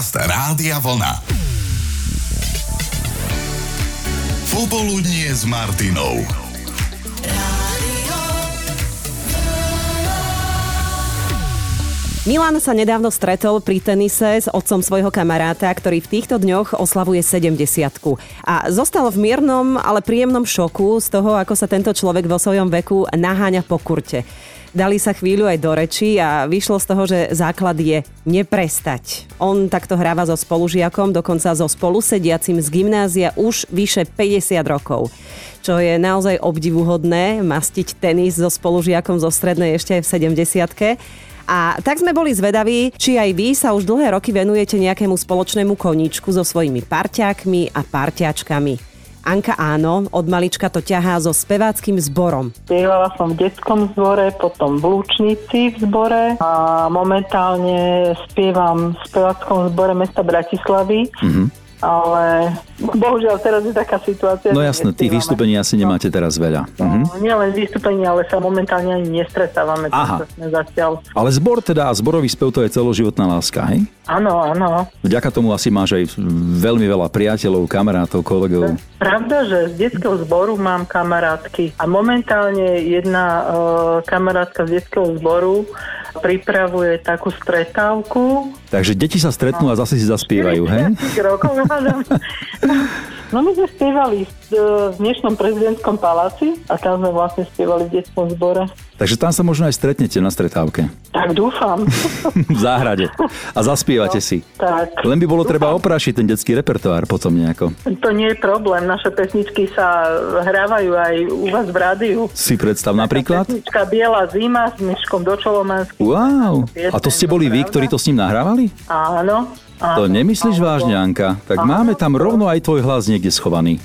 Podcast Rádia Vlna. Popoludnie s Martinou. Milan sa nedávno stretol pri tenise s otcom svojho kamaráta, ktorý v týchto dňoch oslavuje 70 A zostal v miernom, ale príjemnom šoku z toho, ako sa tento človek vo svojom veku naháňa po kurte. Dali sa chvíľu aj do reči a vyšlo z toho, že základ je neprestať. On takto hráva so spolužiakom, dokonca so spolusediacim z gymnázia už vyše 50 rokov čo je naozaj obdivuhodné, mastiť tenis so spolužiakom zo strednej ešte aj v 70 a tak sme boli zvedaví, či aj vy sa už dlhé roky venujete nejakému spoločnému koníčku so svojimi parťákmi a parťačkami. Anka áno, od malička to ťahá so speváckým zborom. Spievala som v detskom zbore, potom v Lúčnici v zbore a momentálne spievam v speváckom zbore mesta Bratislavy. Mm-hmm ale bohužiaľ teraz je taká situácia. No jasné, tých vystúpení asi nemáte teraz veľa. No, uh-huh. Nie len vystúpení, ale sa momentálne ani nestretávame. Aha. Sme zatiaľ. Ale zbor teda zborový spev to je celoživotná láska, hej? Áno, áno. Vďaka tomu asi máš aj veľmi veľa priateľov, kamarátov, kolegov. Pravda, že z detského zboru mám kamarátky a momentálne jedna uh, kamarátka z detského zboru pripravuje takú stretávku. Takže deti sa stretnú a zase si zaspievajú, hej? rokov, No my sme spievali v dnešnom prezidentskom paláci a tam sme vlastne spievali v detskom zbore. Takže tam sa možno aj stretnete na stretávke. Tak dúfam. v záhrade. A zaspievate no, si. Tak. Len by bolo dúfam. treba oprašiť ten detský repertoár potom nejako. To nie je problém. Naše pesničky sa hrávajú aj u vás v rádiu. Si predstav napríklad? Pesnička Biela zima s Myškom do Čolomanským. Wow. A to ste boli vy, ktorí to s ním nahrávali? Áno. To nemyslíš vážne, Anka? Tak máme tam rovno aj tvoj hlas niekde schovaný.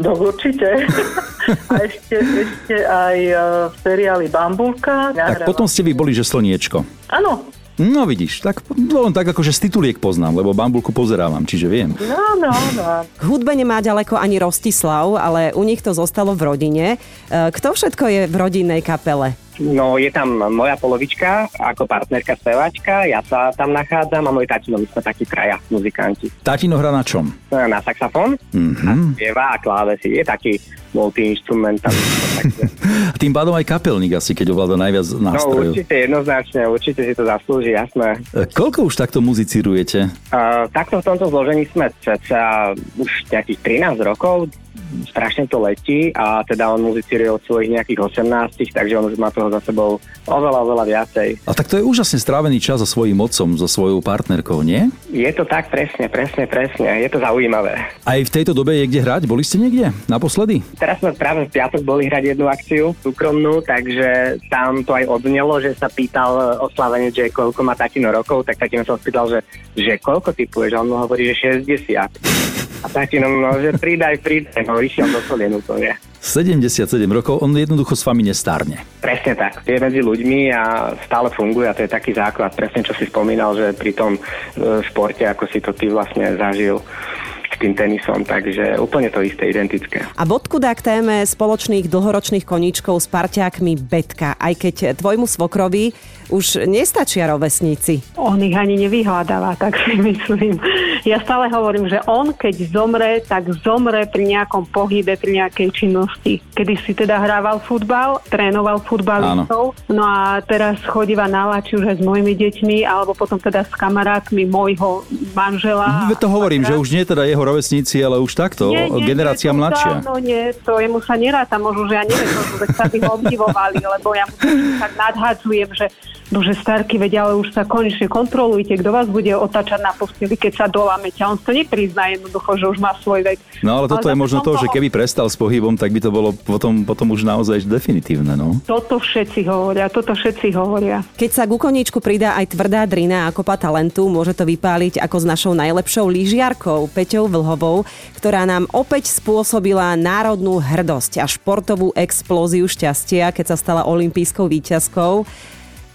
No určite. A ešte, ešte aj e, v seriáli Bambulka. Tak potom ste vy boli, že slniečko. Áno, No vidíš, tak len tak akože z tituliek poznám, lebo bambulku pozerávam, čiže viem. No, no, no. K hudbe nemá ďaleko ani Rostislav, ale u nich to zostalo v rodine. E, kto všetko je v rodinnej kapele? No, je tam moja polovička ako partnerka spevačka, ja sa tam nachádzam a môj tatino, my sme takí traja muzikanti. Tatino hrá na čom? Na saxofón, mm-hmm. a spieva a klávesy. Je taký multi-instrumentalista. Tým pádom aj kapelník asi, keď ovláda najviac no, nástrojov. No určite, jednoznačne, určite si to zaslúži, jasné. E, koľko už takto muzicírujete? Uh, takto v tomto zložení sme ceca už nejakých 13 rokov, strašne to letí a teda on muzicíruje od svojich nejakých 18, takže on už má toho za sebou oveľa, oveľa viacej. A tak to je úžasne strávený čas so svojím otcom, so svojou partnerkou, nie? Je to tak, presne, presne, presne. Je to zaujímavé. Aj v tejto dobe je kde hrať? Boli ste niekde? Naposledy? Teraz sme práve v piatok boli hrať jednu akciu, súkromnú, takže tam to aj odnelo, že sa pýtal oslavene, že koľko má tatino rokov, tak tatino sa spýtal, že, že koľko typuješ? A on mu hovorí, že 60. A tatino, no, že pridaj, pridaj, no išiel do kolien úplne. 77 rokov, on jednoducho s vami nestárne. Presne tak, je medzi ľuďmi a stále funguje a to je taký základ, presne čo si spomínal, že pri tom e, športe, ako si to ty vlastne zažil, tým tenisom, takže úplne to isté, identické. A bodku dá k téme spoločných dlhoročných koníčkov s parťákmi Betka, aj keď tvojmu svokrovi už nestačia rovesníci. On ich ani nevyhľadáva, tak si myslím. Ja stále hovorím, že on keď zomre, tak zomre pri nejakom pohybe, pri nejakej činnosti. Kedy si teda hrával futbal, trénoval futbalistov, no a teraz chodíva na lači už aj s mojimi deťmi, alebo potom teda s kamarátmi môjho manžela. No, to hovorím, že už nie teda jeho rovesníci, ale už takto, nie, nie, generácia nie, mladšia. No nie, to jemu sa neráta, možno, že ja neviem, že sa by ho obdivovali, lebo ja mu tak nadhadzujem, že Bože starky, veď ale už sa konečne kontrolujte, kto vás bude otačať na posteli, keď sa dolámete. On to neprizná jednoducho, že už má svoj vek. No ale toto ale je možno to, toho... že keby prestal s pohybom, tak by to bolo potom, potom už naozaj definitívne. No? Toto všetci hovoria, toto všetci hovoria. Keď sa ku koníčku pridá aj tvrdá drina a kopa talentu, môže to vypáliť ako s našou najlepšou lyžiarkou Peťou Vlhovou, ktorá nám opäť spôsobila národnú hrdosť a športovú explóziu šťastia, keď sa stala olympijskou výťazkou.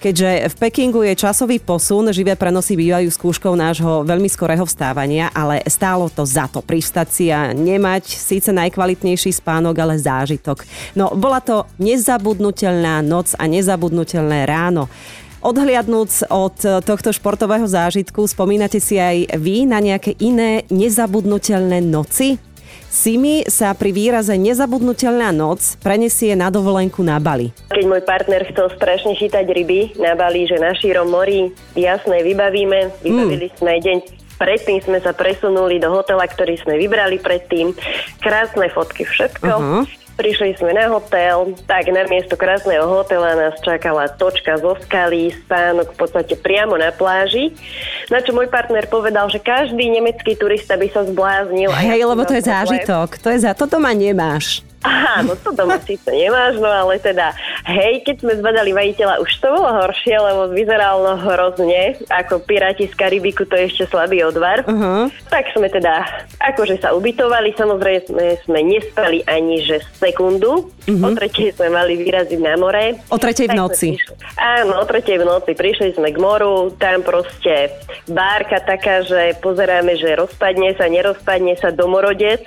Keďže v Pekingu je časový posun, živé prenosy bývajú skúškou nášho veľmi skorého vstávania, ale stálo to za to pristať si a nemať síce najkvalitnejší spánok, ale zážitok. No, bola to nezabudnutelná noc a nezabudnutelné ráno. Odhliadnúc od tohto športového zážitku, spomínate si aj vy na nejaké iné nezabudnutelné noci? Simi sa pri výraze nezabudnutelná noc prenesie na dovolenku na Bali. Keď môj partner chcel strašne chytať ryby na Bali, že na šírom mori, jasné, vybavíme. Vybavili mm. sme deň Predtým sme sa presunuli do hotela, ktorý sme vybrali predtým. Krásne fotky, všetko. Uh-huh. Prišli sme na hotel, tak na miesto krásneho hotela nás čakala točka zo skaly, spánok v podstate priamo na pláži. Na čo môj partner povedal, že každý nemecký turista by sa zbláznil. Hej, ja lebo to je zážitok. To je za, toto ma nemáš. Aha, no to doma síce nemáš, no ale teda, hej, keď sme zvedali majiteľa, už to bolo horšie, lebo vyzeralo hrozne, ako piráti z Karibiku, to je ešte slabý odvar. Uh-huh. Tak sme teda, akože sa ubytovali, samozrejme sme, sme nespali ani že sekundu. Uh-huh. O tretej sme mali vyraziť na more. O tretej v noci. Prišli, áno, o tretej v noci. Prišli sme k moru, tam proste bárka taká, že pozeráme, že rozpadne sa, nerozpadne sa domorodec.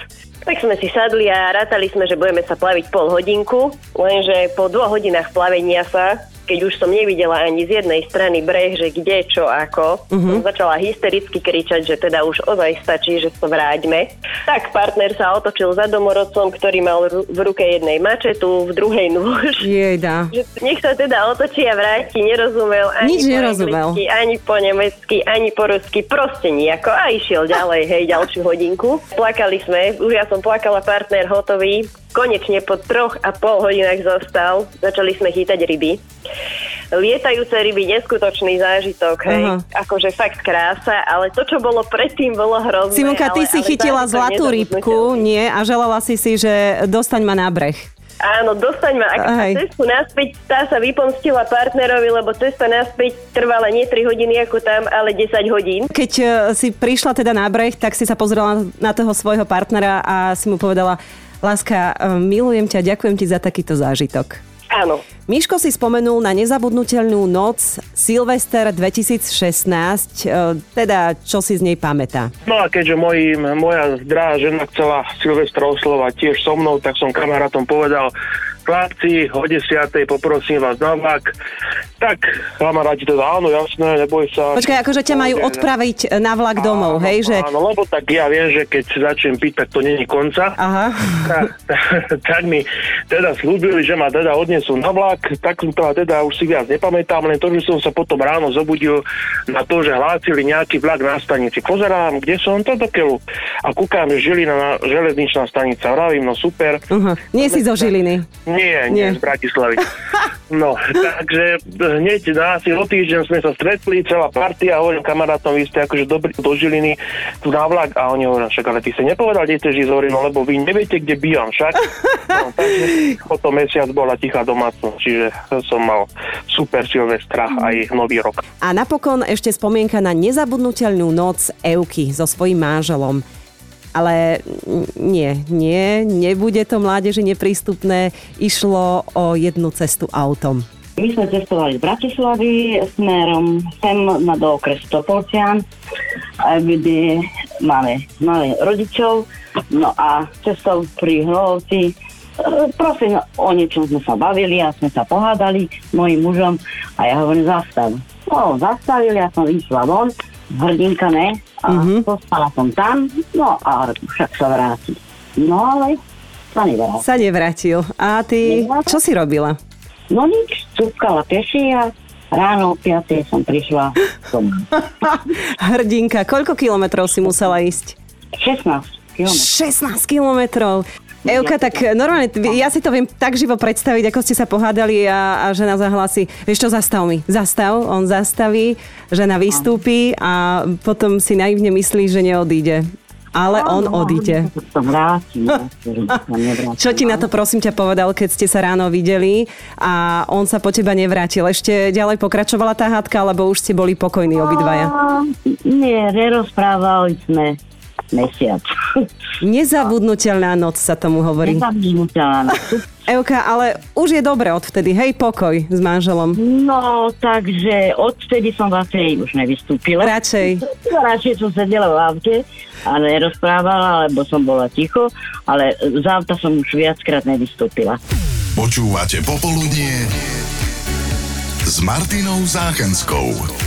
Tak sme si sadli a rátali sme, že budeme sa plaviť pol hodinku, lenže po dvoch hodinách plavenia sa keď už som nevidela ani z jednej strany breh, že kde, čo, ako, uh-huh. som začala hystericky kričať, že teda už ozaj stačí, že sa vráťme. Tak partner sa otočil za domorodcom, ktorý mal v ruke jednej mačetu, v druhej nôž. Jejda. Nech sa teda otočí a vráti, nerozumel ani Nič po nerozumel. Anglicky, ani po nemecky, ani po rusky, proste nejako a išiel ďalej, hej, ďalšiu hodinku. Plakali sme, už ja som plakala, partner hotový, konečne po troch a pol hodinách zostal. Začali sme chytať ryby. Lietajúce ryby, neskutočný zážitok, hej. Uh-huh. Akože fakt krása, ale to, čo bolo predtým, bolo hrozné. Simonka, ty ale, si ale chytila zlatú rybku, nie? A želala si si, že dostaň ma na breh. Áno, dostaň ma. Ak cestu naspäť, tá sa vypomstila partnerovi, lebo cesta naspäť trvala nie 3 hodiny ako tam, ale 10 hodín. Keď e, si prišla teda na breh, tak si sa pozrela na toho svojho partnera a si mu povedala, Láska, e, milujem ťa, ďakujem ti za takýto zážitok. Áno. Miško si spomenul na nezabudnutelnú noc Silvester 2016, e, teda čo si z nej pamätá? No a keďže moj, moja zdravá žena chcela Silvestra oslovať tiež so mnou, tak som kamarátom povedal, chlapci, o 10. poprosím vás na vlak. Tak, kamaráti teda áno, jasné, neboj sa. Počkaj, akože ťa majú odpraviť na vlak domov, áno, hej? Že... Áno, lebo tak ja viem, že keď začnem piť, tak to není konca. Aha. Tak, tak mi teda slúbili, že ma teda odnesú na vlak, tak som to teda už si viac nepamätám, len to, že som sa potom ráno zobudil na to, že hlásili nejaký vlak na stanici. Pozerám, kde som to do keľu. A kúkam, že Žilina na železničná stanica. Vravím, no super. Uh-huh. Nie si zo Žiliny. Nie, nie, nie, z Bratislavy. No, takže hneď na asi o týždeň sme sa stretli, celá partia, hovorím kamarátom, vy ste akože dobrý do Žiliny, tu na vlak a oni hovoria, však ale ty si nepovedal, kde chceš ísť, hovorím, no lebo vy neviete, kde bývam však. No, takže potom mesiac bola tichá domácnosť, čiže som mal super Silvestra aj Nový rok. A napokon ešte spomienka na nezabudnutelnú noc Euky so svojím manželom ale nie, nie, nebude to mládeži neprístupné. Išlo o jednu cestu autom. My sme cestovali z Bratislavy smerom sem na do okresu Topolcian, kde máme, máme rodičov, no a cestou pri Hlovci prosím, o niečom sme sa bavili a sme sa pohádali s mojim mužom a ja hovorím zastav. No, zastavili, ja som vyšla von, hrdinka ne, a mm-hmm. postala som tam, no a však sa vráti. No ale sa nevrátil. Sa nevrátil. A ty, nevrátil? čo si robila? No nič, cúpkala peši a ráno o 5 som prišla som. Hrdinka, koľko kilometrov si musela ísť? 16 kilometrov. 16 kilometrov. Euka, tak normálne, ja si to viem tak živo predstaviť, ako ste sa pohádali a, a žena zahlasí, vieš čo, zastav mi, zastav, on zastaví, žena vystúpi a potom si naivne myslí, že neodíde. Ale on odíde. Čo ti na to prosím ťa povedal, keď ste sa ráno videli a on sa po teba nevrátil? Ešte ďalej pokračovala tá hádka, alebo už ste boli pokojní obidvaja? Nie, nerozprávali sme mesiac. Nezabudnutelná noc sa tomu hovorí. Nezabudnutelná noc. Euka, ale už je dobre odvtedy, hej, pokoj s manželom. No, takže odvtedy som zase už nevystúpila. Radšej. Radšej som sedela v aute a nerozprávala, lebo som bola ticho, ale z auta som už viackrát nevystúpila. Počúvate Popoludnie s s Martinou Záchenskou.